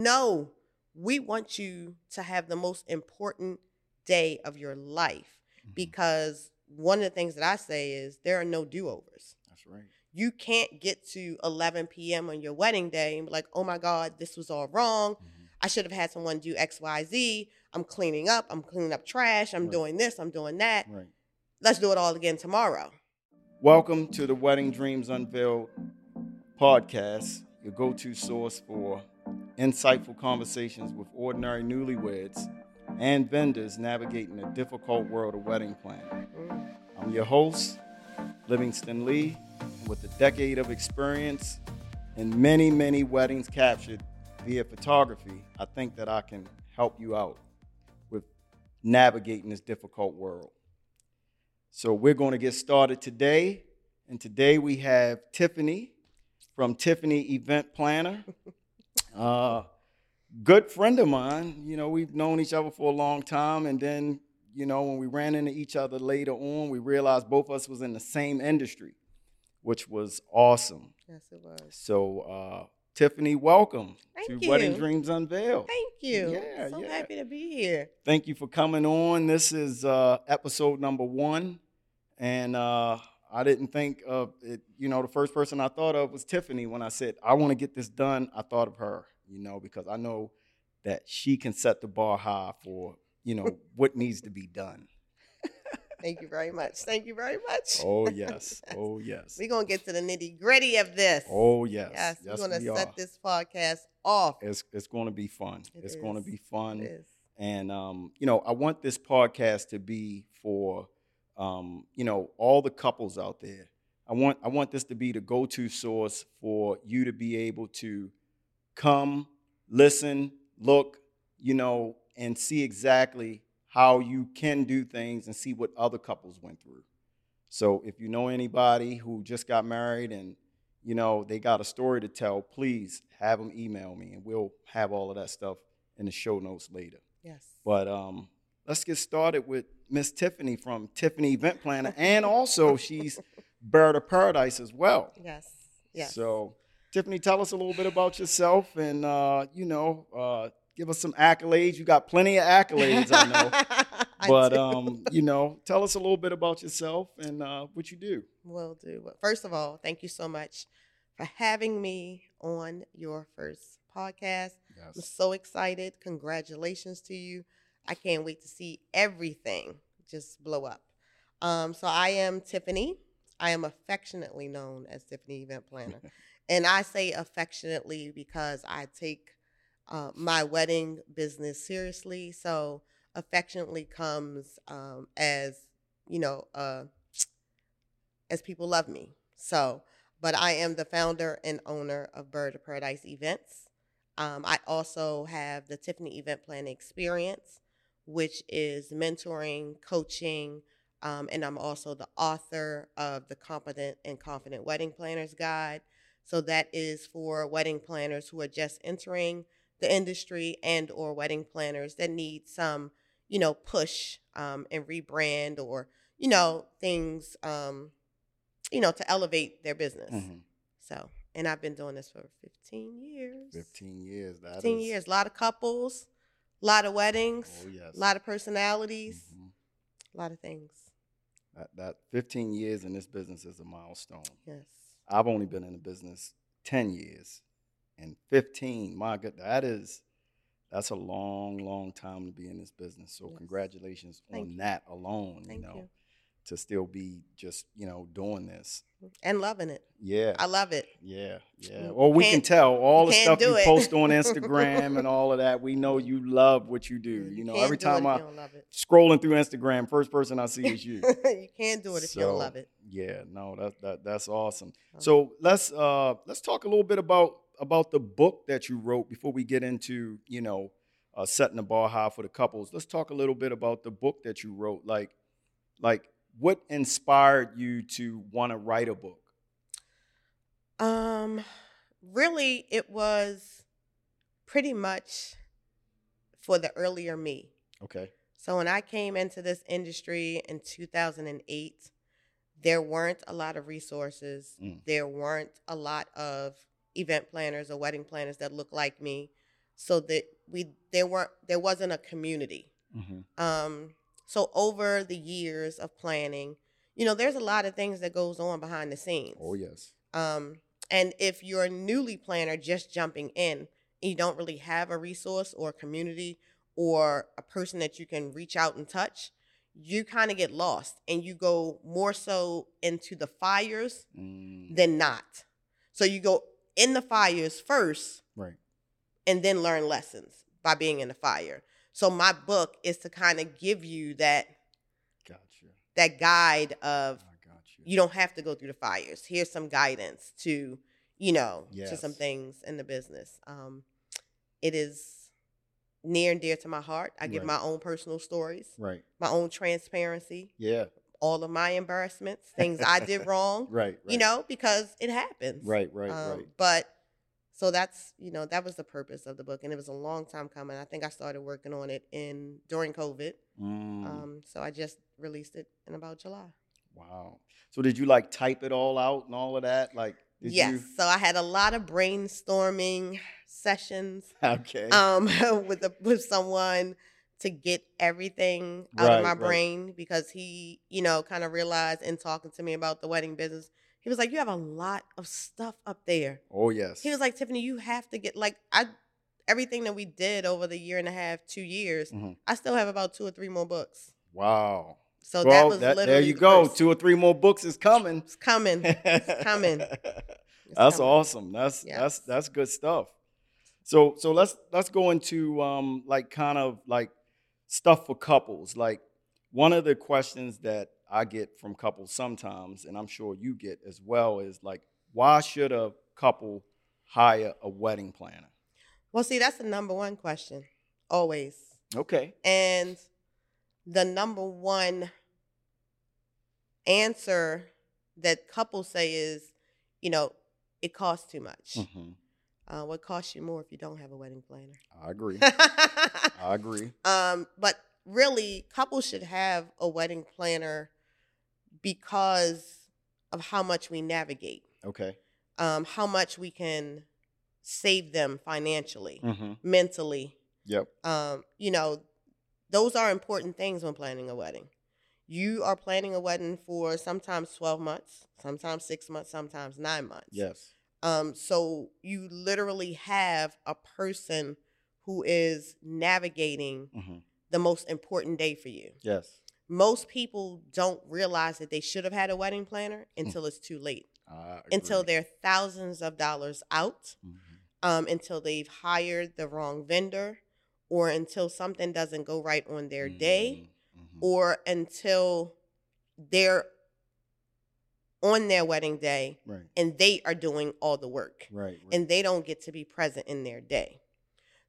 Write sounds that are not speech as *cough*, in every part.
No, we want you to have the most important day of your life Mhm. because one of the things that I say is there are no do overs. That's right. You can't get to 11 p.m. on your wedding day and be like, oh my God, this was all wrong. Mhm. I should have had someone do X, Y, Z. I'm cleaning up. I'm cleaning up trash. I'm Right. doing this. I'm doing that. Right. Let's do it all again tomorrow. Welcome to the Wedding Dreams Unveiled podcast, your go to source for insightful conversations with ordinary newlyweds and vendors navigating the difficult world of wedding planning. I'm your host, Livingston Lee, with a decade of experience and many, many weddings captured via photography, I think that I can help you out with navigating this difficult world. So we're going to get started today. And today we have Tiffany from Tiffany Event Planner. *laughs* Uh, good friend of mine. You know, we've known each other for a long time. And then, you know, when we ran into each other later on, we realized both of us was in the same industry, which was awesome. Yes, it was. So, uh, Tiffany, welcome Thank to Wedding. Dreams Unveiled. Thank you. Yeah, so yeah. happy to be here. Thank you for coming on. This is uh, episode number one, and uh, I didn't think of it. You know, the first person I thought of was Tiffany when I said I want to get this done. I thought of her, you know, because I know that she can set the bar high for you know *laughs* what needs to be done. Thank you very much. Thank you very much. Oh *laughs* yes, oh yes, We're going to get to the nitty gritty of this. oh yes, yes. yes, we're going we to are. set this podcast off. It's it's going to be fun. It it's going to be fun. It is. And um, you know, I want this podcast to be for um, you know, all the couples out there. I want I want this to be the go-to source for you to be able to come, listen, look, you know, and see exactly how you can do things and see what other couples went through. So if you know anybody who just got married and you know they got a story to tell, please have them email me and we'll have all of that stuff in the show notes later. Yes. But um, let's get started with Miss Tiffany from Tiffany Event Planner, and also *laughs* she's Bird of Paradise as well. Yes. Yes. So, Tiffany, tell us a little bit about yourself, and uh, you know, uh, give us some accolades. You got plenty of accolades, I know. *laughs* But do. um, you know, tell us a little bit about yourself and uh, what you do. Will do. First of all, thank you so much for having me on your first podcast. I'm so excited. Congratulations to you. I can't wait to see everything just blow up. Um, so I am Tiffany. I am affectionately known as Tiffany Event Planner. *laughs* and I say affectionately because I take uh, my wedding business seriously. So affectionately comes um, as, you know, uh, as people love me. So, but I am the founder and owner of Bird of Paradise Events. Um, I also have the Tiffany Event Planning Experience, which is mentoring, coaching, um, and I'm also the author of the Competent and Confident Wedding Planners Guide. So that is for wedding planners who are just entering the industry and or wedding planners that need some, you know, push um, and rebrand or you know things, um, you know, to elevate their business. Mhm. So, and I've been doing this for 15 years. Fifteen years. That 15 is- years. A lot of couples, a lot of weddings, Oh yes. a lot of personalities, Mhm. a lot of things. That, that 15 years in this business is a milestone. Yes. I've only been in the business 10 years and 15. My God, that is that's a long, long time to be in this business. So Yes. congratulations Thank on you. that alone, Thank you know, you. To still be just, you know, doing this. And loving it. Yeah. I love it. yeah, yeah. You Well, we can can't- tell all the stuff you it. post on *laughs* Instagram and all of that. We know you love what you do. You know, every time I you don't love it. scrolling through Instagram, first person I see is you. *laughs* you can't do it if you don't love it. Yeah, no, that, that that's awesome. Um, So let's uh let's talk a little bit about about the book that you wrote before we get into you know uh, setting the bar high for the couples. Let's talk a little bit about the book that you wrote. Like like what inspired you to want to write a book? Um, really, it was pretty much for the earlier me. Okay. So when I came into this industry in 2008, there weren't a lot of resources. Mm. There weren't a lot of event planners or wedding planners that looked like me. so that we there weren't there wasn't a community. Mm-hmm. Um, so over the years of planning, you know, there's a lot of things that goes on behind the scenes. Oh yes. Um, and if you're a newly planner just jumping in, and you don't really have a resource or a community or a person that you can reach out and touch, you kind of get lost and you go more so into the fires Mm, than not. So you go in the fires first right. and then learn lessons by being in the fire. So my book is to kind of give you that Gotcha. that guide of you. you don't have to go through the fires. Here's some guidance to, you know, to some things in the business. Um, it is near and dear to my heart. I give Right. my own personal stories, Right. my own transparency, Yeah. all of my embarrassments, things I did *laughs* wrong, Right. right. you know, because it happens. Right. Right. Um, right. But so that's you know that was the purpose of the book, and it was a long time coming. I think I started working on it in during COVID. Mm, Um, so I just released it in about July. wow. So did you like type it all out and all of that? Like, did yes. you? So I had a lot of brainstorming sessions *laughs* Okay. um, *laughs* with a, with someone to get everything out Right, of my right. brain because he, you know, kind of realized in talking to me about the wedding business, he was like, "You have a lot of stuff up there." oh yes. He was like, "Tiffany, you have to get like I." Everything that we did over the year and a half, two years, Mhm. I still have about two or three more books. wow. So well, that was that- literally there you the go. first- Two or three more books is coming. It's coming. *laughs* It's coming. It's that's coming. awesome. That's Yes. that's that's good stuff. So so let's let's go into um like kind of like stuff for couples. Like one of the questions that I get from couples sometimes, and I'm sure you get as well, is like, why should a couple hire a wedding planner? Well, see, that's the number one question, always. Okay. And the number one answer that couples say is, you know, it costs too much. hmm Uh, what costs you more if you don't have a wedding planner? I agree. *laughs* I agree. um, but really, couples should have a wedding planner because of how much we navigate, Okay. um, how much we can save them financially, hmm mentally, Yep. um, you know, those are important things when planning a wedding. You are planning a wedding for sometimes 12 months, sometimes six months, sometimes nine months. Yes. Um, so you literally have a person who is navigating hmm the most important day for you. Yes. Most people don't realize that they should have had a wedding planner until it's too late, until they're thousands of dollars out Mhm. um, until they've hired the wrong vendor or until something doesn't go right on their day Mhm. Mhm. or until they're on their wedding day right. and they are doing all the work Right. right. and they don't get to be present in their day.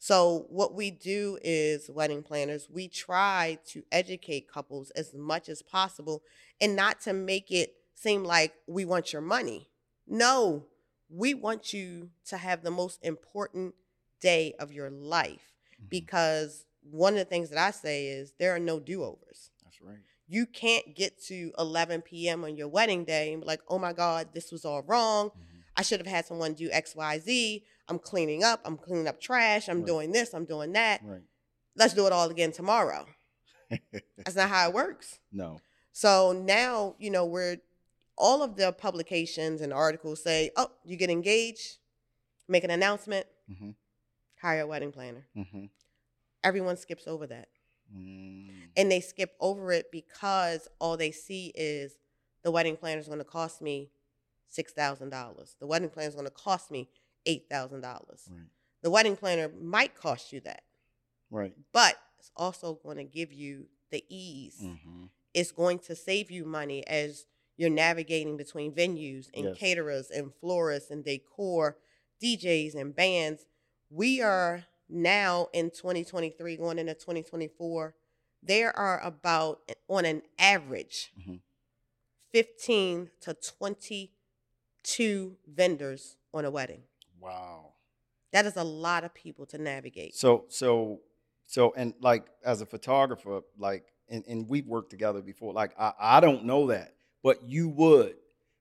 So, what we do is, wedding planners, we try to educate couples as much as possible and not to make it seem like we want your money. No, we want you to have the most important day of your life Mhm. because one of the things that I say is there are no do overs. That's right. You can't get to 11 p.m. on your wedding day and be like, oh my God, this was all wrong. Mhm. I should have had someone do X, Y, Z. I'm cleaning up. I'm cleaning up trash. I'm Right. doing this. I'm doing that. Right. Let's do it all again tomorrow. *laughs* That's not how it works. no. So now, you know, we're all of the publications and articles say, oh, you get engaged, make an announcement, hmm hire a wedding planner. hmm Everyone skips over that. Mm. And they skip over it because all they see is the wedding planner is going to cost me $6,000. The wedding planner is going to cost me $8,000. Right. The wedding planner might cost you that, Right. but it's also going to give you the ease. hmm It's going to save you money as you're navigating between venues and Yes. caterers and florists and decor, DJs and bands. We are now in 2023 going into 2024. There are about on an average Mhm. 15 to 22 vendors on a wedding. Wow. That is a lot of people to navigate. So so so and like as a photographer, like and, and we've worked together before. Like I, I don't know that, but you would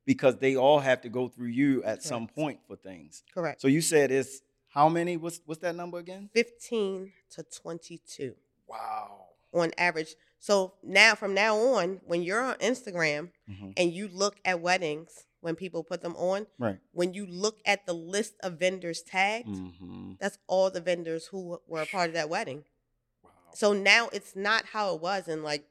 because they all have to go through you at some point for things. Correct. So you said it's How many? What's what's that number again? 15 to 22 Wow. on average. So now, from now on, when you're on Instagram hmm and you look at weddings, when people put them on, Right. when you look at the list of vendors tagged, hmm that's all the vendors who were a part of that wedding. Wow. So now it's not how it was in like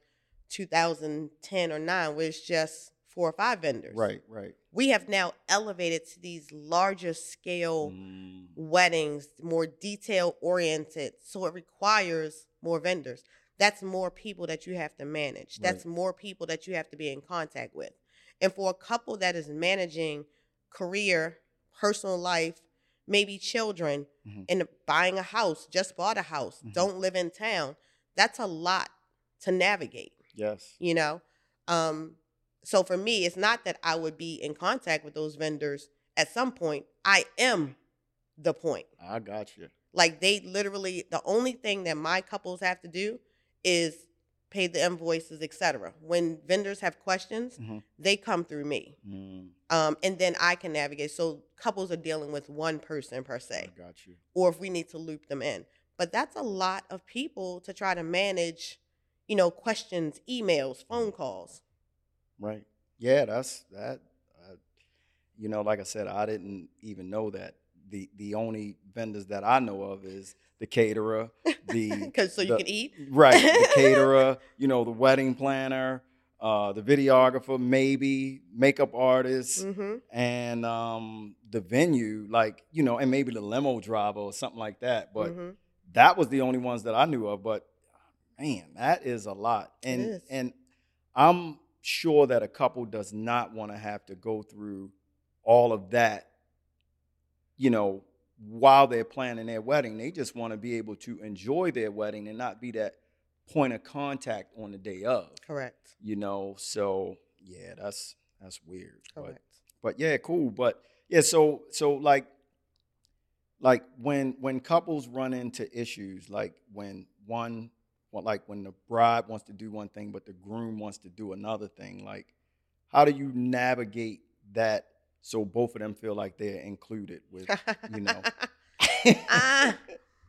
2010 or 9, where it's just four or five vendors. Right. Right. We have now elevated to these larger scale Mm, weddings, more detail oriented. So it requires more vendors. That's more people that you have to manage. That's more people that you have to be in contact with. And for a couple that is managing career, personal life, maybe children, Mhm. and buying a house, just bought a house, Mhm. don't live in town, that's a lot to navigate yes. you know um so for me it's not that i would be in contact with those vendors at some point i am the point I got you. like they literally the only thing that my couples have to do is pay the invoices etc when vendors have questions Mhm. they come through me Mm, um and then i can navigate so couples are dealing with one person per I se got you. or if we need to loop them in. But that's a lot of people to try to manage, you know, questions, emails, phone calls. Right. Yeah, that's that. You know, like I said, I didn't even know that. The the only vendors that I know of is the caterer, the *laughs* so you the- can eat. right, the caterer, *laughs* you know, the wedding planner, uh, the videographer, maybe makeup artist, hmm and um, the venue, like you know, and maybe the limo driver or something like that. But hmm that was the only ones that I knew of. But man, that is a lot. And and I'm sure that a couple does not want to have to go through all of that, you know, while they're planning their wedding. They just want to be able to enjoy their wedding and not be that point of contact on the day of. Correct. You know, so yeah, that's that's weird. But Correct. but yeah, cool. But yeah, so so like like when when couples run into issues, like when one well, like when the bride wants to do one thing but the groom wants to do another thing, like how do you navigate that so both of them feel like they're included with you know. ah. *laughs*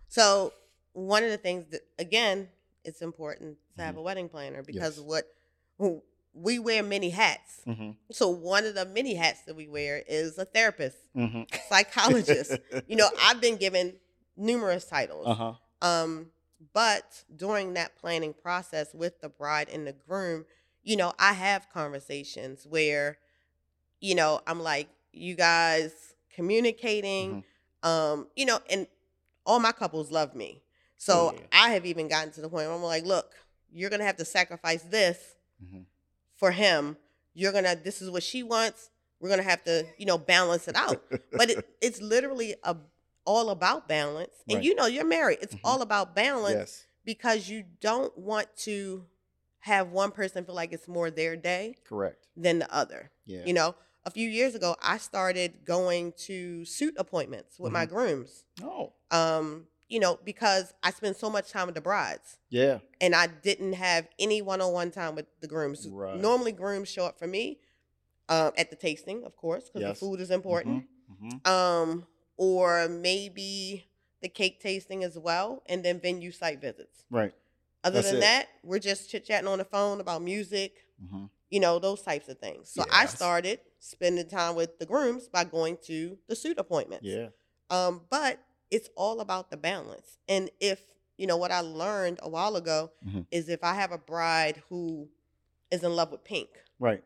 So one of the things that again, it's important to have Mhm. a wedding planner because Yes. what we wear many hats. Mhm, So one of the many hats that we wear is a therapist, mhm. psychologist. *laughs* you know, I've been given numerous titles. uh-huh. Um, but during that planning process with the bride and the groom, you know, I have conversations where, you know, I'm like, you guys communicating, um, you know, and all my couples love me. So yeah. I have even gotten to the point where I'm like, look, you're gonna have to sacrifice this Mhm. for him. You're gonna this is what she wants. We're gonna have to, you know, balance it out but it, *laughs* it's literally a, all about balance. And Right. you know, you're married. It's Mhm. all about balance yes. because you don't want to have one person feel like it's more their day Correct. than the other. Yeah. You know, a few years ago, I started going to suit appointments with my Mhm. grooms. Oh. Um, you know, because I spend so much time with the brides Yeah. and I didn't have any one-on-one time with the grooms. Right. Normally, grooms show up for me um, at the tasting, of course, because Yes. the food is important Mhm. um, or maybe the cake tasting as well, and then venue site visits. Right. Other That's than it. that, we're just chit chatting on the phone about music, Mhm. You know, those types of things. So I started spending time with the grooms by going to the suit appointments. Yeah. Um, but it's all about the balance. And if, you know, what I learned a while ago Mhm. is if I have a bride who is in love with pink, Right.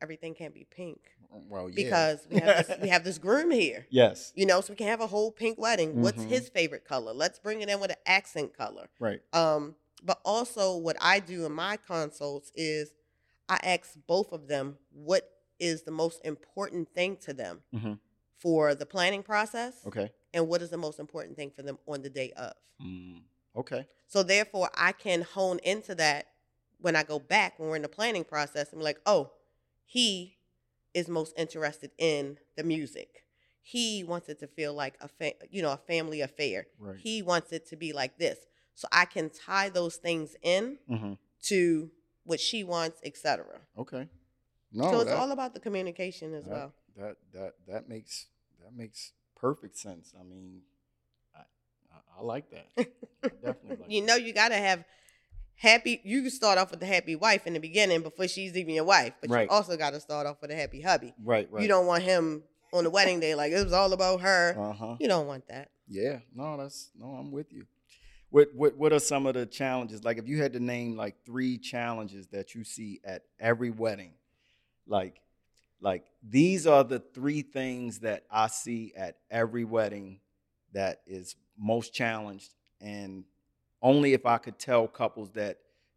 everything can't be pink Well, yeah. because we have this, we have this groom here. *laughs* yes. You know, so we can have a whole pink wedding. What's Mhm. his favorite color? Let's bring it in with an accent color. Right. Um, but also what I do in my consults is I ask both of them what is the most important thing to them Mhm. for the planning process Okay. and what is the most important thing for them on the day of. Mm. Okay. So therefore I can hone into that when I go back when we're in the planning process and be like, oh, he is most interested in the music. He wants it to feel like a fa- you know a family affair. Right. He wants it to be like this. So I can tie those things in hmm to what she wants, etc. Okay. No, so it's that, all about the communication as that, well. that that that makes that makes perfect sense. I mean, I like that. I *laughs* definitely like you know, you gotta have happy. You can start off with the happy wife in the beginning before she's even your wife, but Right. you also got to start off with a happy hubby. Right, right. You don't want him on the wedding day like it was all about her. Uh huh. You don't want that. Yeah. No, that's no. I'm with you. What what what are some of the challenges? Like, if you had to name like three challenges that you see at every wedding, like like these are the three things that I see at every wedding that is most challenged, and only if I could tell couples that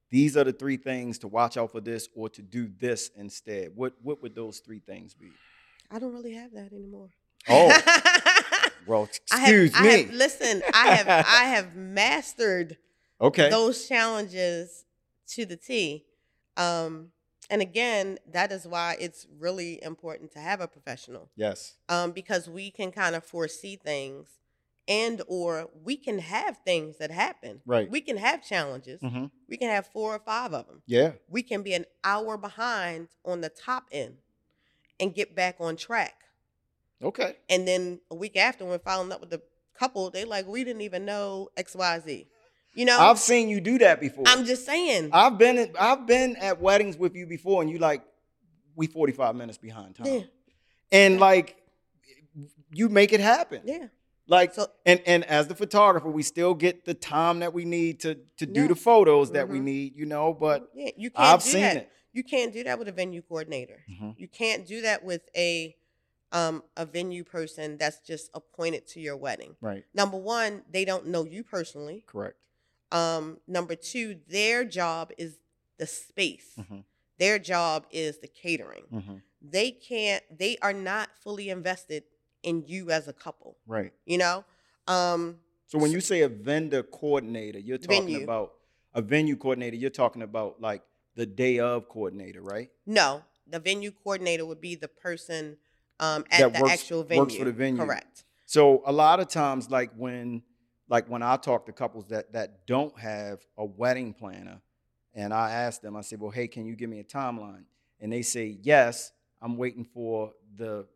these are the three things to watch out for this or to do this instead. What what would those three things be? I don't really have that anymore. Oh. *laughs* Well, I have, excuse I me. have, listen, I have *laughs* I have mastered okay. those challenges to the T. Um, and again, that is why it's really important to have a professional yes. um, because we can kind of foresee things and or we can have things that happen. Right. We can have challenges. hmm We can have four or five of them. Yeah. We can be an hour behind on the top end and get back on track. Okay. And then a week after, when following up with the couple, they like, we didn't even know X, Y, Z. You know, I've seen you do that before. I'm just saying. I've been at, I've been at weddings with you before, and you like we 45 minutes behind time, yeah, and like you make it happen. yeah. Like So and and as the photographer, we still get the time that we need to to do the photos that we Mhm. need, you know. But yeah, you can't I've do seen that. it. You can't do that with a venue coordinator. Mhm. You can't do that with a um a venue person that's just appointed to your wedding. Right. Number one, they don't know you personally. Correct. Um, number two, their job is the space. Mhm. Their job is the catering. hmm They can't. They are not fully invested in you as a couple. Right. You know. Um, So when you say a vendor coordinator, you're talking Venue. about a venue coordinator. You're talking about like the day of coordinator, right? no, the venue coordinator would be the person um, at That the works- actual venue. works for the venue. Correct. So a lot of times, like when, like when I talk to couples that that don't have a wedding planner, and I ask them, I say, "Well, hey, can you give me a timeline?" And they say, "Yes, I'm waiting for the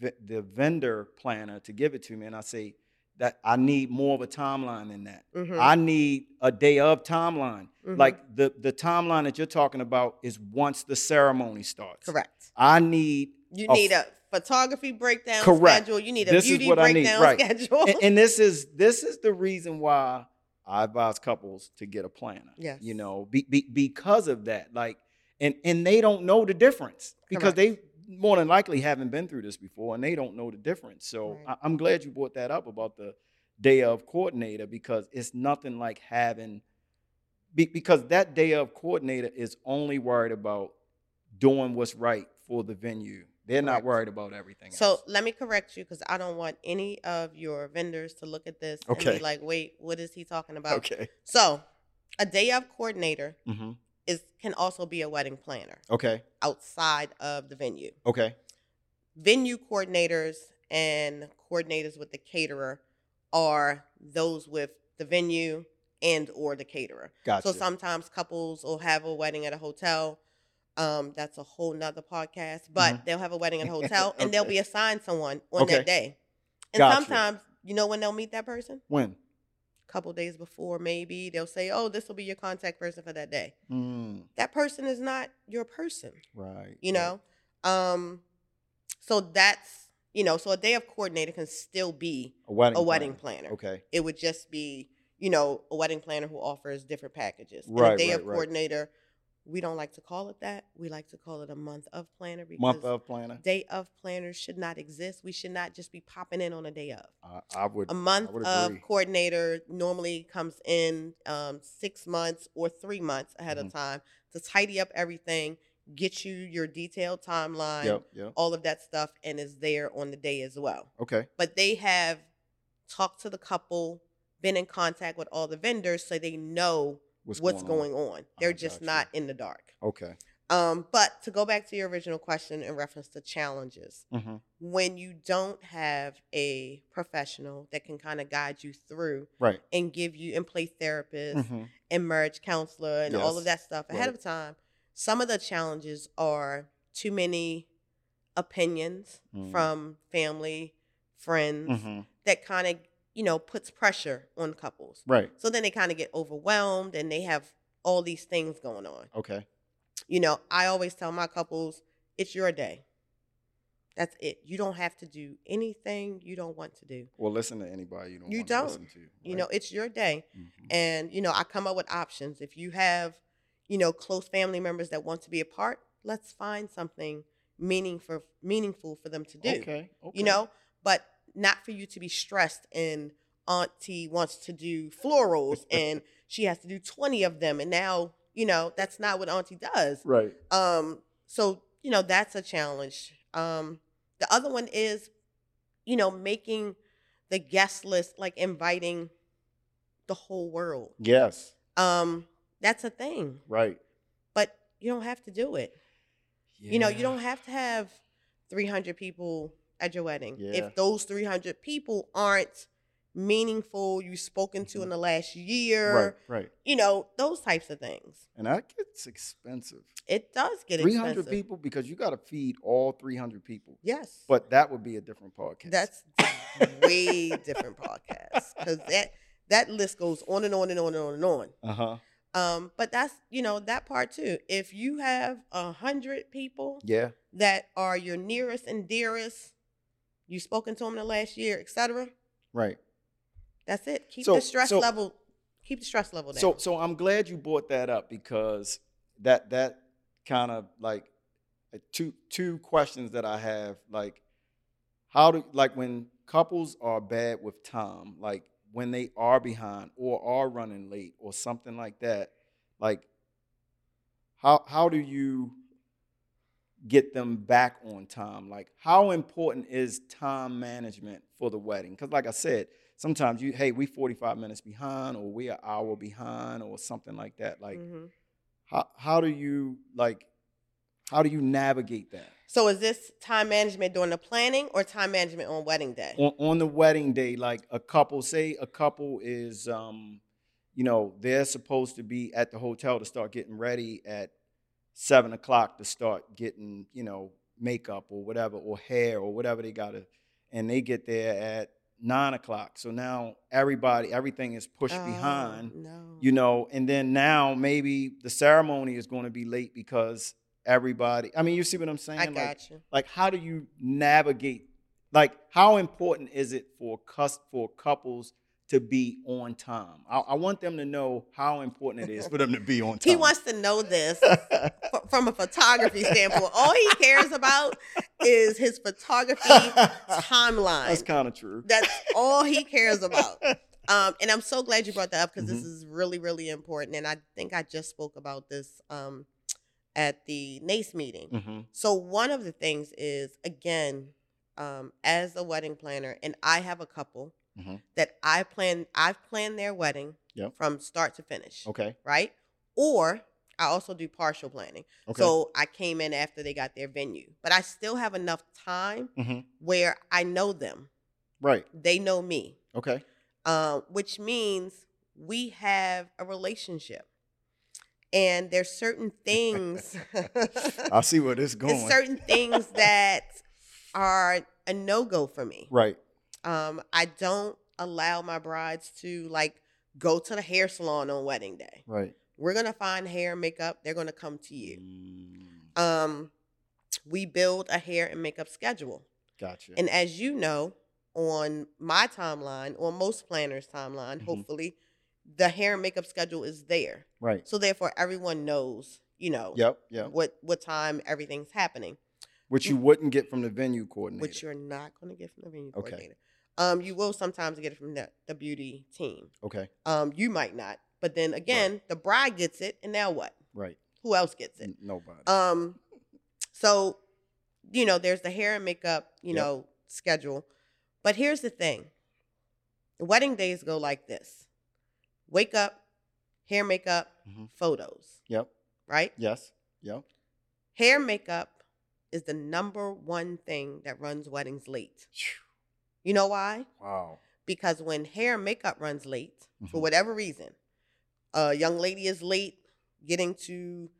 the vendor planner to give it to me." And I say that I need more of a timeline than that. Mhm, I need a day of timeline. mhm. Like the the timeline that you're talking about is once the ceremony starts. correct. I need You a need a photography breakdown Correct. schedule. You need a This is beauty what I need, breakdown right. schedule. and, and this is this is the reason why I advise couples to get a planner. Yes. You know, be, be, because of that. Like, and and they don't know the difference because they more than likely haven't been through this before, and they don't know the difference. So Right. I, I'm glad you brought that up about the day of coordinator because it's nothing like having be, because that day of coordinator is only worried about doing what's right for the venue. They're not worried about everything So else. let me correct you because I don't want any of your vendors to look at this and be like, "Wait, what is he talking about?" Okay. So, a day of coordinator hmm is can also be a wedding planner Okay. outside of the venue. Okay. Venue coordinators and coordinators with the caterer are those with the venue and or the caterer. Gotcha. So sometimes couples will have a wedding at a hotel. Um, that's a whole nother podcast. But Mhm. they'll have a wedding at a hotel *laughs* and they'll be assigned someone on Okay. that day. And Gotcha. sometimes, you know when they'll meet that person? when? A couple days before, maybe. They'll say, Oh, this will be your contact person for that day. Mm, That person is not your person, right. you right. know? Um, so that's you know, so a day of coordinator can still be A wedding. a wedding planner. planner. Okay. It would just be, you know, a wedding planner who offers different packages. And Right, a day right, of right. coordinator, we don't like to call it that. We like to call it a month of planner because Month of planner. day of planners should not exist. We should not just be popping in on a day of. I, I would. A month would of coordinator normally comes in um, six months or three months ahead Mhm. of time to tidy up everything, get you your detailed timeline, Yep. Yep. all of that stuff, and is there on the day as well Okay. but they have talked to the couple, been in contact with all the vendors so they know What's, what's, going, going, on? on. They're I just not in the dark. Okay. Um, but to go back to your original question in reference to challenges, hmm when you don't have a professional that can kind of guide you through Right. and give you in place therapist hmm and marriage counselor and all of that stuff ahead Right. of time, some of the challenges are too many opinions Mm. from family, friends, hmm that kind of you know, puts pressure on couples. Right. So then they kind of get overwhelmed and they have all these things going on. Okay. You know, I always tell my couples, it's your day. That's it. You don't have to do anything you don't want to do. Or listen to anybody you don't You want don't. to listen to. You know, it's your day. Mhm. And, you know, I come up with options. If you have, you know, close family members that want to be a part, let's find something meaningful meaningful for them to do. Okay. okay. You know, but not for you to be stressed and auntie wants to do florals *laughs* and she has to do 20 of them and now, you know, that's not what auntie does. Right. Um, so you know that's a challenge. Um, the other one is, you know, making the guest list like inviting the whole world. Yes. Um, that's a thing, Right. but you don't have to do it. You know, you don't have to have 300 people at your wedding. Yeah. If those 300 people aren't meaningful, you've spoken to in the last year, Mm-hmm. Right. Right. you know, those types of things. And that gets expensive. It does get Three expensive. hundred people because you got to feed all three hundred people. Yes. But that would be a different podcast. That's way different podcast because that that list goes on and on and on and on and on. uh huh. Um, but that's you know that part too. If you have a hundred people Yeah. that are your nearest and dearest, you've spoken to them in the last year, etc. Right. That's it. Keep So- the stress so- level. Keep the stress level down. So so I'm glad you brought that up because that that kind of like uh, two two questions that I have like how do like when couples are bad with time like when they are behind or are running late or something like that like how how do you get them back on time like how important is time management for the wedding because like i said sometimes you hey we 45 minutes behind or we are an hour behind or something like that like Mhm. how, how do you like how do you navigate that so is this time management during the planning or time management on wedding day? on, on the wedding day like a couple say a couple is um you know they're supposed to be at the hotel to start getting ready at seven o'clock to start getting you know makeup or whatever or hair or whatever they gotta and they get there at nine o'clock so now everybody everything is pushed Oh, behind No. you know and then now maybe the ceremony is going to be late because everybody i mean you see what i'm saying I Like, got you. like how do you navigate like how important is it for cus- for couples to be on time I, I want them to know how important it is for them to be on *laughs* time He wants to know this from a photography standpoint. All he cares about is his photography timeline. that's kind of true That's all he cares about. *laughs* Um, and I'm so glad you brought that up because this Mhm. is really, really important. And I think I just spoke about this um, at the NACE meeting. hmm So one of the things is again, um, as a wedding planner, and I have a couple Mhm. that I plan. I've planned their wedding Yep. from start to finish, okay right? Or I also do partial planning. okay So I came in after they got their venue, but I still have enough time hmm where I know them. right They know me, okay um, which means we have a relationship. And there's certain things. *laughs* i see where this is *laughs* going There's certain things that are a no go for me. right Um, I don't allow my brides to like go to the hair salon on wedding day. right We're gonna find hair and makeup. They're gonna come to you. Mm, Um, we build a hair and makeup schedule, gotcha and as you know, on my timeline, or most planners' timeline, Mhm. hopefully, the hair and makeup schedule is there. right So therefore, everyone knows, you know, yep yep what what time everything's happening. which you wouldn't get from the venue coordinator which you're not going to get from the venue Okay. coordinator. Um, you will sometimes get it from the, the beauty team. okay Um, you might not, but then again, the bride gets it, and now what? right Who else gets it? N- nobody Um, so you know, there's the hair and makeup, you Yep. know, schedule. But here's the thing: the wedding days go like this: wake up, hair, makeup, Mhm. photos. yep Right? yes yep Hair, makeup is the number one thing that runs weddings late. You know why? wow because when hair and makeup runs late for Mhm. whatever reason, a young lady is late getting to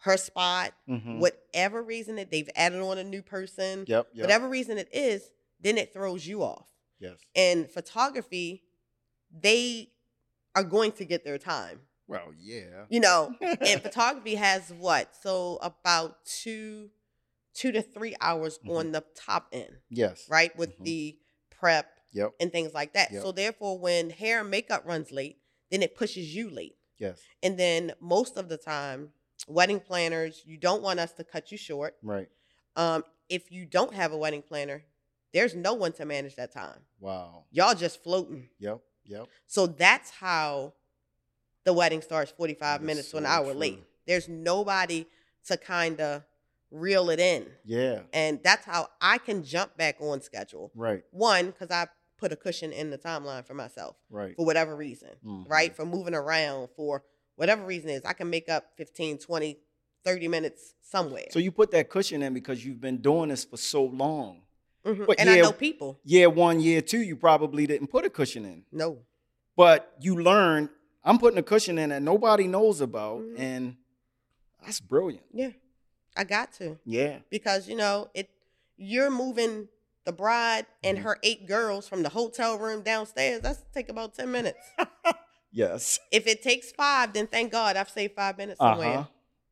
her spot, Mhm. whatever reason that they've added on a new person, Yep. Yep. whatever reason it is, then it throws you off. Yes. In photography, they are going to get their time. Well, yeah. You know, and *laughs* photography has what? So about two two to three hours Mhm. on the top end, Yes. right? With Mhm. the prep Yep. and things like that. Yep. So therefore when hair and makeup runs late, then it pushes you late. Yes. And then most of the time, wedding planners, you don't want us to cut you short. Right. Um, if you don't have a wedding planner, there's no one to manage that time. Wow. Y'all just floating. Yep. Yep. So that's how the wedding starts 45 That is minutes to an hour true. late. There's nobody to kind of reel it in. Yeah. And that's how I can jump back on schedule. Right. One, because I put a cushion in the timeline for myself Right. for whatever reason, Mhm. right? For moving around, for whatever reason is. I can make up 15, 20, 30 minutes somewhere. So you put that cushion in because you've been doing this for so long. Mhm. but and I know people. Yeah, one, year two, you probably didn't put a cushion in. No. But you learned I'm putting a cushion in that nobody knows about, Mhm. and that's brilliant. Yeah. I got to. Yeah. because you know it you're moving the bride and Mhm. her eight girls from the hotel room downstairs that's take about 10 minutes *laughs* Yes. if it takes five then thank god i've saved five minutes somewhere Uh huh.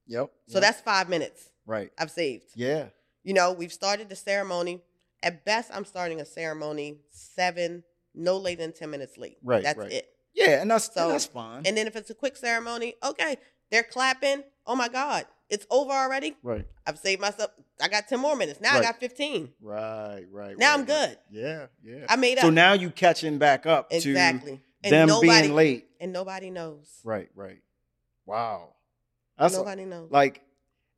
Yep. so yep. that's five minutes right. i've saved Yeah. you know we've started the ceremony at best i'm starting a ceremony seven no later than 10 minutes late Right, that's right. it Yeah, and that's So- that's fine. and then if it's a quick ceremony okay they're clapping oh my god it's over already right. i've saved myself i got 10 more minutes now Right. i got 15 Right. Right. Now right, I'm right. good. Yeah. Yeah. i made up so now you catching back up Exactly. to them being late. And nobody knows. Right. Right. Wow. That's nobody knows. like,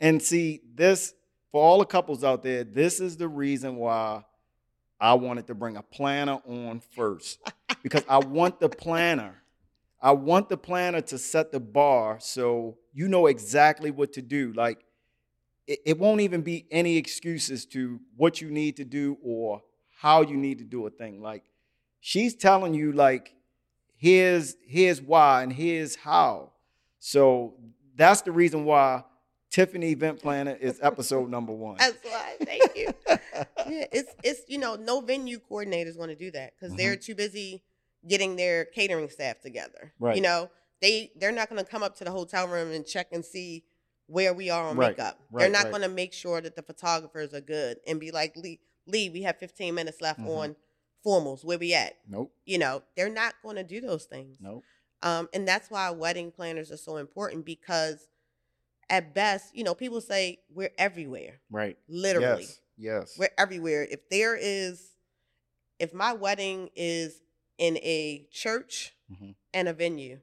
and see this for all the couples out there. This is the reason why I wanted to bring a planner on first *laughs* because I want the planner. I want the planner to set the bar so you know exactly what to do. Like, it, it won't even be any excuses to what you need to do or how you need to do a thing. Like, she's telling you, like, here's here's why and here's how. So that's the reason why Tiffany Event Planner is episode number one. That's why. Thank you. *laughs* yeah, it's it's you know no venue coordinator is going to do that because they're mm-hmm. too busy getting their catering staff together. Right. You know they they're not going to come up to the hotel room and check and see where we are on Right, makeup. right, they're not right. going to make sure that the photographers are good and be like Lee Lee we have 15 minutes left Mhm. on formals where we at. nope, You know they're not going to do those things. nope. Um, and that's why wedding planners are so important because at best, you know, people say we're everywhere. Right. Literally. Yes. Yes. We're everywhere. If there is if my wedding is in a church Mhm. and a venue,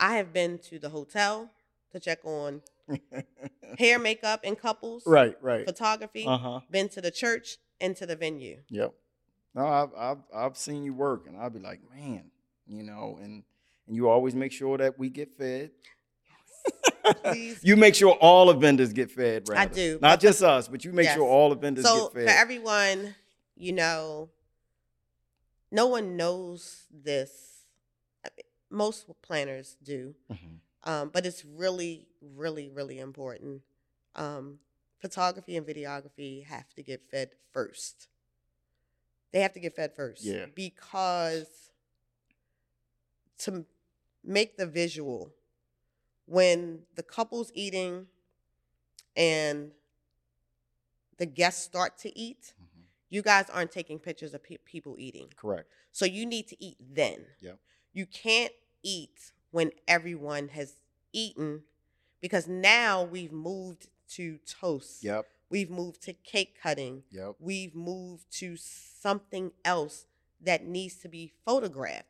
I have been to the hotel to check on *laughs* hair, makeup, and couples, right. Right. photography, Uh huh. been to the church and to the venue. Yep. No, I've I've I've seen you work, and I'll be like, man, you know, and and you always make sure that we get fed. *laughs* Please. you make sure all the vendors get fed, right? I do, Not just us, but you make sure all the vendors so get fed. So for everyone, you know, no one knows this. I mean, Most planners do, Mhm. um, but it's really, really, really important. Um, photography and videography have to get fed first. They have to get fed first, Yeah. because to make the visual when the couple's eating and the guests start to eat, Mhm. You guys aren't taking pictures of pe- people eating. Correct. So you need to eat then. Yep. You can't eat when everyone has eaten because now we've moved to toast. Yep. We've moved to cake cutting. Yep. We've moved to something else that needs to be photographed.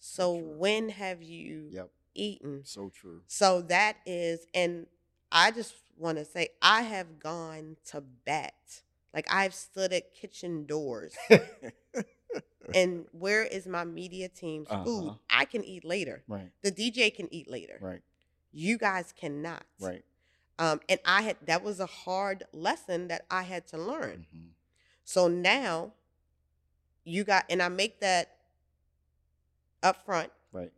So when have you Yep. eaten? So true. So that is, and I just want to say, I have gone to bat. Like I've stood at kitchen doors. *laughs* and where is my media team's food? Uh-huh. I can eat later. right. The DJ can eat later. Right. You guys cannot. Right. Um, and I had that was a hard lesson that I had to learn. Mhm. So now you got, and I make that up front Right.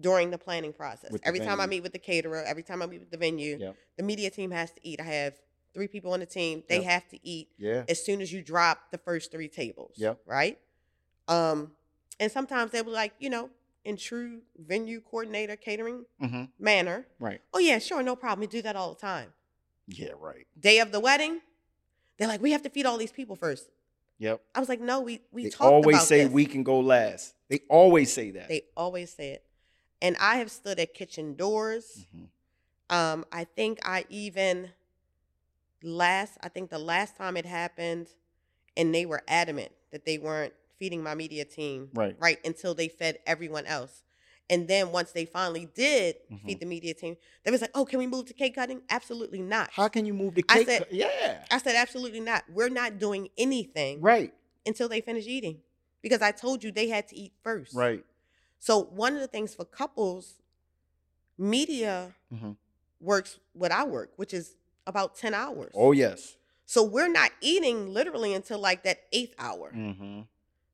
during the planning process. The every time I meet with the caterer, every time I meet with the venue, Yep. the media team has to eat. I have three people on the team. They Yep. have to eat Yeah. as soon as you drop the first three tables. Yep. Right? Um, and sometimes they were like, you know, in true venue coordinator catering Mm-hmm. manner. Right. Oh yeah, sure, no problem. We do that all the time. Yeah. Right. Day of the wedding, they're like, we have to feed all these people first. Yep. I was like, no, we we They always say this. we can go last. They always say that. They always say it. And I have stood at kitchen doors. Mhm. Um, I think I even last, I think the last time it happened, and they were adamant that they weren't feeding my media team Right. right until they fed everyone else. And then once they finally did Mhm. feed the media team, they was like, "Oh, can we move to cake cutting?" Absolutely not. How can you move the I said- cut- yeah. I said, "Absolutely not. We're not doing anything Right. until they finish eating, because I told you they had to eat first. Right. So one of the things for couples, media Mhm. works what I work, which is about 10 hours. Oh yes. So we're not eating literally until like that eighth hour. Mm-hmm.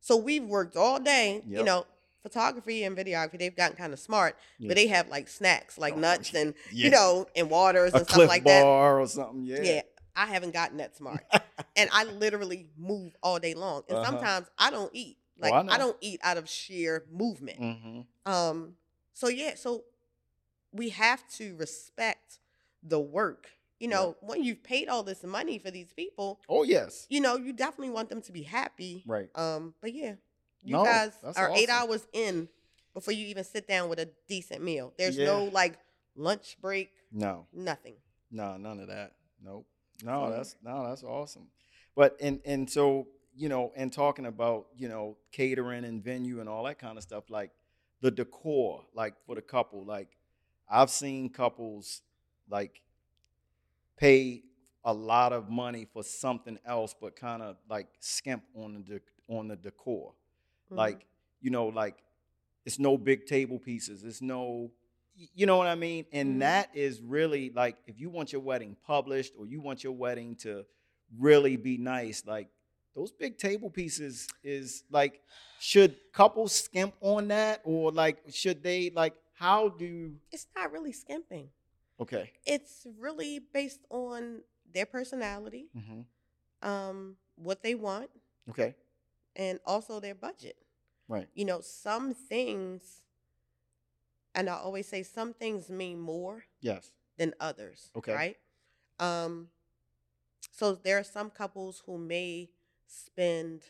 So we've worked all day, you know, photography and videography, they've gotten kind of smart, Yeah. but they have like snacks, like Oh, nuts and, Yeah. you know, and waters A and stuff like that. bar or something. Yeah. Yeah. I haven't gotten that smart. *laughs* and I literally move all day long. And Uh-huh. sometimes I don't eat. Oh, Like I I, don't eat out of sheer movement. Mm-hmm. Um, so yeah, so we have to respect the work. You Yeah. know, when you've paid all this money for these people, Oh yes. you know, you definitely want them to be happy. Right. Um, but yeah, you No, guys are eight hours in before you even sit down with a decent meal. There's Yeah. no like lunch break, No. nothing. No, none of that. Nope. No, that's no, that's awesome. But and and so you know, and talking about you know catering and venue and all that kind of stuff, like the decor, like for the couple, like I've seen couples like pay a lot of money for something else, but kind of like skimp on the on the decor. Mhm. Like you know, like it's no big table pieces. It's no, you know what I mean. And Mhm. that is really like if you want your wedding published or you want your wedding to really be nice, like those big table pieces is like should couples skimp on that or like should they like how do it's not really skimping. Okay It's really based on their personality, hmm um, what they want, okay and also their budget. right you know, some things, and I always say some things mean more yes than others. Okay. Right. Um, so there are some couples who may spend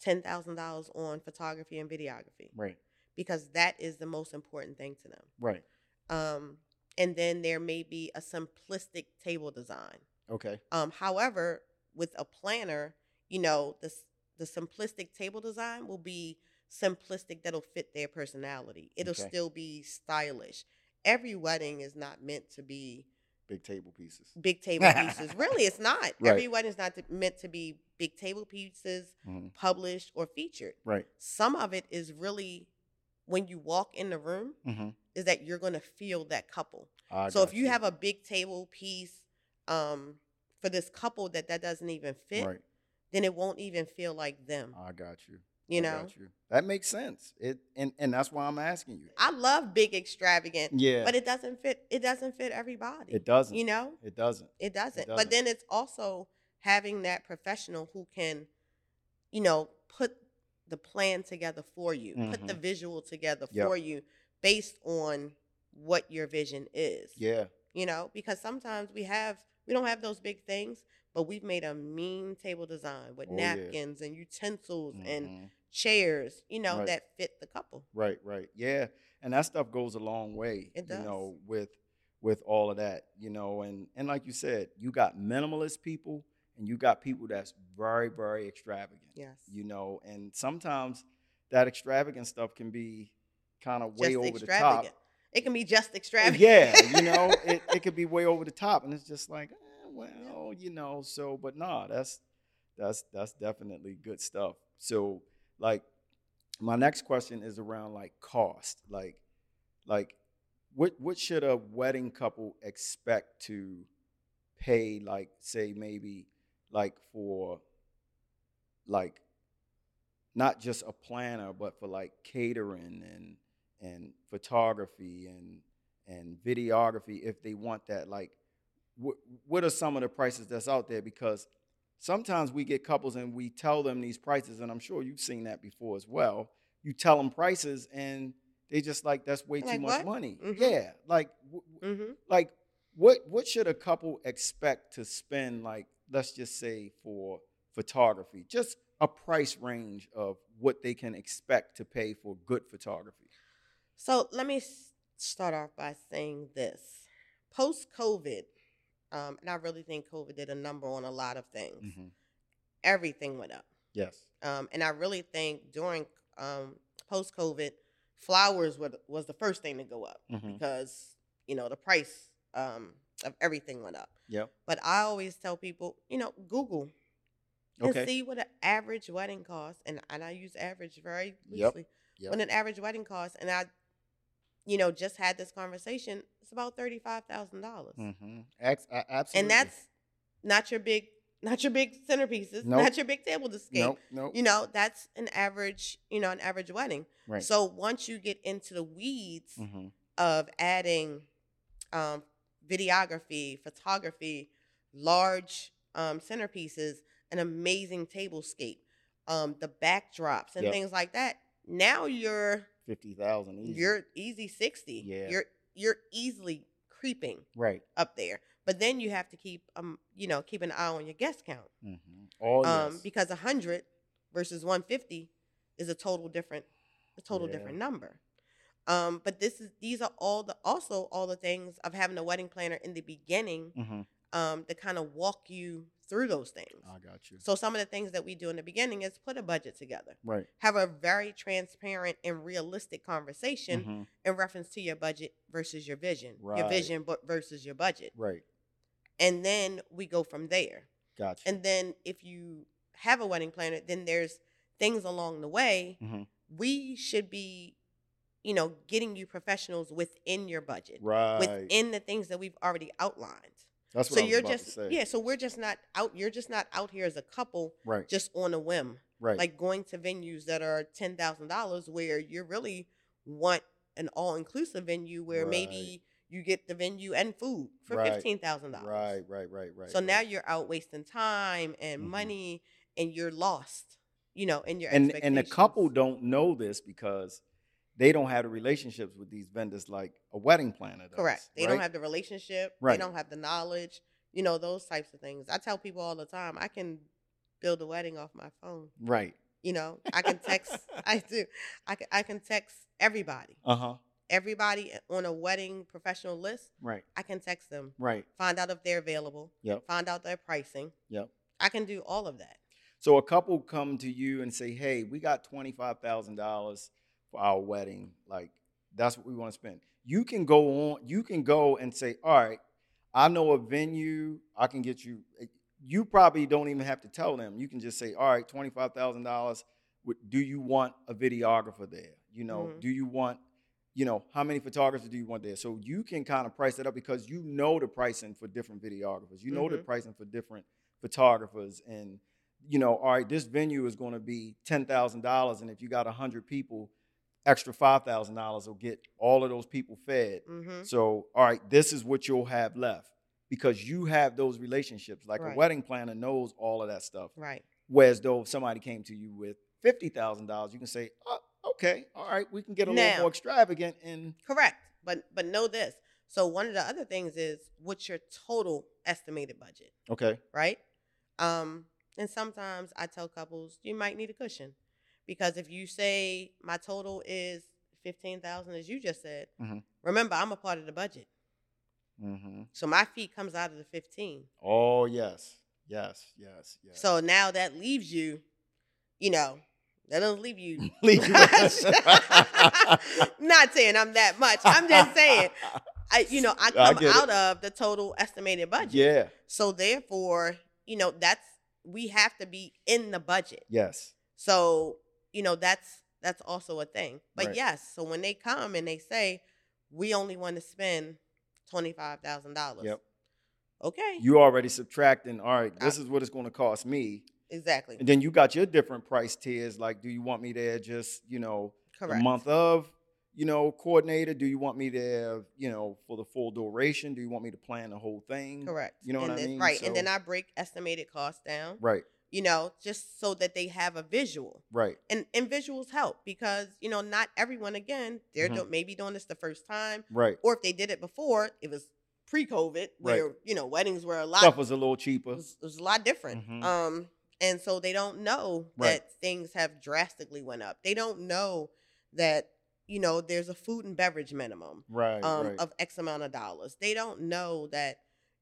ten thousand dollars on photography and videography right because that is the most important thing to them. right Um, and then there may be a simplistic table design. okay Um, however, with a planner, you know, the the simplistic table design will be simplistic that'll fit their personality. It'll Okay. still be stylish. Every wedding is not meant to be big table pieces big table pieces. *laughs* really, it's not. Right. Every wedding is not to, meant to be big table pieces, Mhm. published or featured. right Some of it is really when you walk in the room, hmm is that you're going to feel that couple I so if you have a big table piece um for this couple that that doesn't even fit right then it won't even feel like them I got you you I know got you. That makes sense. It and and that's why I'm asking you. i love big extravagant Yeah, but it doesn't fit it doesn't fit everybody it doesn't. you know It doesn't. it doesn't. doesn't. but then it's also having that professional who can you know put the plan together for you put the visual together Mm-hmm. Yep. for you based on what your vision is Yeah, you know because sometimes we have we don't have those big things but we've made a mean table design with Oh, yeah. napkins and utensils and Mhm. chairs you know Right. that fit the couple right, right. Yeah, and that stuff goes a long way. It does. You know, with with all of that, you know, and and like you said, you got minimalist people and you got people that's very very extravagant. yes You know, and sometimes that extravagant stuff can be kind of way over the top. it can be just extravagant Yeah, you know, *laughs* it, it could be way over the top, and it's just like, eh, well, you know. So, but nah, that's that's that's definitely good stuff. So, like, my next question is around like cost, like, like, what what should a wedding couple expect to pay? Like, say maybe like for like not just a planner, but for like catering and and photography and and videography if they want that like what what are some of the prices that's out there because sometimes we get couples and we tell them these prices, and I'm sure you've seen that before as well. You tell them prices, and they just like that's way Like too much what? money. Mhm. Yeah, like w- Mm-hmm. like what what should a couple expect to spend? Like let's just say for photography, just a price range of what they can expect to pay for good photography. So let me start off by saying this: post COVID, um, and I really think COVID did a number on a lot of things. Mm-hmm. Everything went up, Yes. um, and I really think during um, post COVID, flowers were, was the first thing to go up Mm-hmm. because you know the price um, of everything went up. Yep. But I always tell people, you know, Google and Okay. see what an average wedding costs, and and I use average very Yep, loosely. yep. What an average wedding costs, and I, you know, just had this conversation. It's about thirty five thousand dollars, Mm-hmm. absolutely. and that's not your big, *laughs* not your big centerpieces, Nope. not your big table to scape. nope, nope. You know, that's an average, you know, an average wedding. right. So once you get into the weeds mm-hmm. of adding um, videography, photography, large um, centerpieces, an amazing tablescape, um, the backdrops and Yep. things like that. Now you're Fifty thousand easy. you're easy sixty. Yeah. You're you're easily creeping right. up there. But then you have to keep um you know keep an eye on your guest count. Mm-hmm. Oh um yes. because a hundred versus one fifty is a total different a total Yeah. different number. Um, but this is these are all the also all the things of having a wedding planner in the beginning mm-hmm. um, to kind of walk you through those things. I got you. So some of the things that we do in the beginning is put a budget together, Right. have a very transparent and realistic conversation Mhm. in reference to your budget versus your vision, your vision but versus your budget, Right. and then we go from there. Gotcha. And then if you have a wedding planner, then there's things along the way. Mhm. We should be, you know, getting you professionals within your budget, right. within the things that we've already outlined. That's what so you're just yeah. So we're just not out. You're just not out here as a couple, Right. just on a whim, right. like going to venues that are ten thousand dollars, where you really want an all inclusive venue where Right. maybe you get the venue and food for Right. fifteen thousand dollars. right. Right. Right. Right. So now you're out wasting time and Mhm. money, and you're lost. You know, in your and and the couple don't know this because they don't have the relationships with these vendors like a wedding planner does. correct. They right? don't have the relationship. Right. They don't have the knowledge. You know those types of things. I tell people all the time, I can build a wedding off my phone. right. You know, I can text. *laughs* I do. I can. I can text everybody. Uh huh. Everybody on a wedding professional list. Right. I can text them. Right. Find out if they're available. Yep. Find out their pricing. Yep. I can do all of that. So a couple come to you and say, "Hey, we got twenty five thousand dollars for our wedding. Like that's what we want to spend." You can go on. You can go and say, "All right, I know a venue. I can get you." eh, You probably don't even have to tell them. You can just say, "All right, twenty five thousand dollars. Do you want a videographer there? You know, Mhm. do you want?" You know, how many photographers do you want there? So you can kind of price it up because you know the pricing for different videographers. You know the Mhm. pricing for different photographers and you know, all right, this venue is going to be ten thousand dollars, and if you got hundred people, extra five thousand dollars will get all of those people fed. Mm-hmm. So, all right, this is what you'll have left because you have those relationships. Like Right. a wedding planner knows all of that stuff. Right. Whereas though if somebody came to you with fifty thousand dollars, you can say, oh, okay, all right, we can get a little more extravagant and Correct. But but know this. So one of the other things is what's your total estimated budget, okay, right? Um, and sometimes I tell couples you might need a cushion because if you say my total is fifteen thousand, as you just said, Mhm. remember I'm a part of the budget, mm-hmm. so my fee comes out of the fifteen. oh yes, yes, yes, yes. So now that leaves you, you know, that doesn't leave you. *laughs* Leave you- *laughs* *laughs* Not saying I'm that much. I'm just saying, I you know I I come it. out of the total estimated budget. yeah, So therefore, you know, that's we have to be in the budget. yes, So, you know, that's that's also a thing. But Right. yes, so when they come and they say, we only want to spend twenty five thousand dollars. Yep. Okay. you already subtracting. All right, I- this is what it's going to cost me, exactly. and then you got your different price tiers. Like, do you want me there just you know Correct. the month of? you know, coordinator? Do you want me there, you know, for the full duration? Do you want me to plan the whole thing? Correct. You know and what I then, mean? Right. and then I break estimated costs down. Right, You know, just so that they have a visual. right, And and visuals help because you know not everyone again they're Mhm. do- maybe doing this the first time right. or if they did it before it was pre-COVID where you know weddings were a lot Stuff was a little cheaper. it was, it was a lot different. Mhm. Um, and so they don't know Right. that things have drastically went up. They don't know that you know there's a food and beverage minimum Right, um, right. of X amount of dollars. They don't know that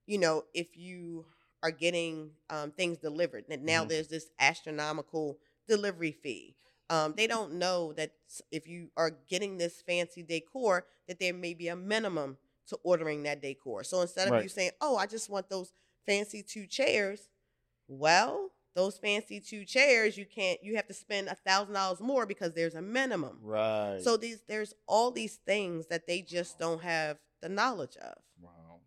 you know if you are getting um, things delivered that now Mhm. there's this astronomical delivery fee. Um, they don't know that if you are getting this fancy decor, that there may be a minimum to ordering that decor. So instead of Right. you saying, "Oh, I just want those fancy two chairs," well, those fancy two chairs, you can't. You have to spend a thousand dollars more because there's a minimum. right. So these, there's all these things that they just don't have the knowledge of. Wow.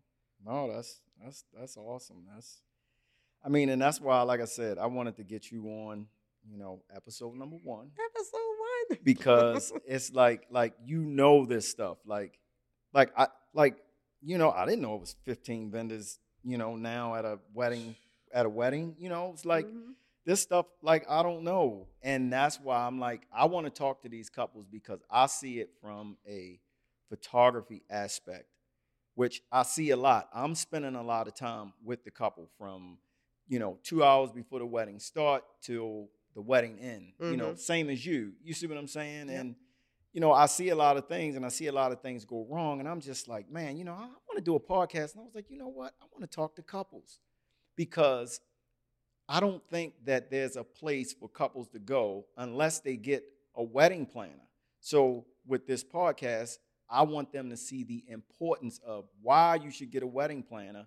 No, that's that's that's awesome. That's I mean, and that's why, like I said, I wanted to get you on, you know, episode number one. Episode one. *laughs* Because it's like like you know this stuff. Like like I like, you know, I didn't know it was 15 vendors, you know, now at a wedding at a wedding. You know, it's like Mhm. this stuff like i don't know and that's why i'm like i want to talk to these couples because i see it from a photography aspect which i see a lot i'm spending a lot of time with the couple from you know two hours before the wedding start till the wedding end you know Mhm. same as you you see what i'm saying Yep. and you know i see a lot of things and i see a lot of things go wrong and i'm just like man you know i want to do a podcast and i was like you know what i want to talk to couples because I don't think that there's a place for couples to go unless they get a wedding planner. So with this podcast, I want them to see the importance of why you should get a wedding planner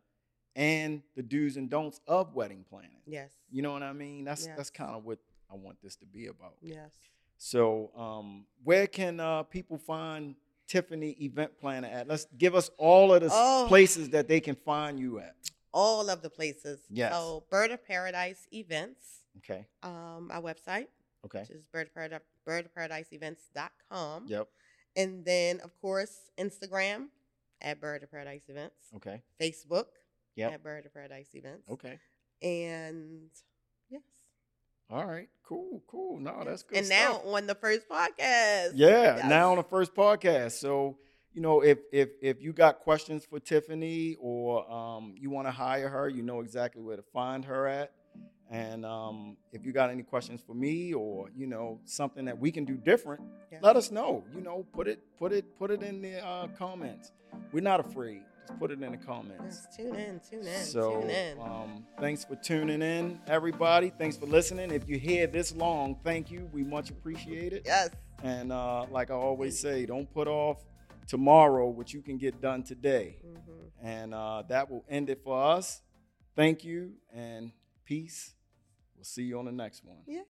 and the do's and don'ts of wedding planning. Yes. You know what I mean? That's that's kind of what I want this to be about. Yes. So, um, where can uh, people find Tiffany Event Planner at? Let's give us all of the Oh. places that they can find you at. All of the places. Yes. So Bird of Paradise Events, Okay. um, our website, Okay. which is bird of paradise, birdofparadiseevents.com. Yep. And then, of course, Instagram at Bird of Paradise Events, Okay. Facebook Yep. at Bird of Paradise Events. Okay. And yes. All right. Cool. Cool. No, that's good. And now on the first podcast. yeah. Now on the first podcast. So you know, if if if you got questions for Tiffany or um, you want to hire her, you know exactly where to find her at. And um, if you got any questions for me or you know something that we can do different, Yeah. let us know. You know, put it put it put it in the uh, comments. We're not afraid. Just put it in the comments. Yes, tune in, tune in, So, tune in. um, thanks for tuning in, everybody. Thanks for listening. If you're here this long, thank you. We much appreciate it. yes. And uh, like I always say, don't put off tomorrow what you can get done today. hmm And uh, that will end it for us. Thank you and peace. We'll see you on the next one. Yeah.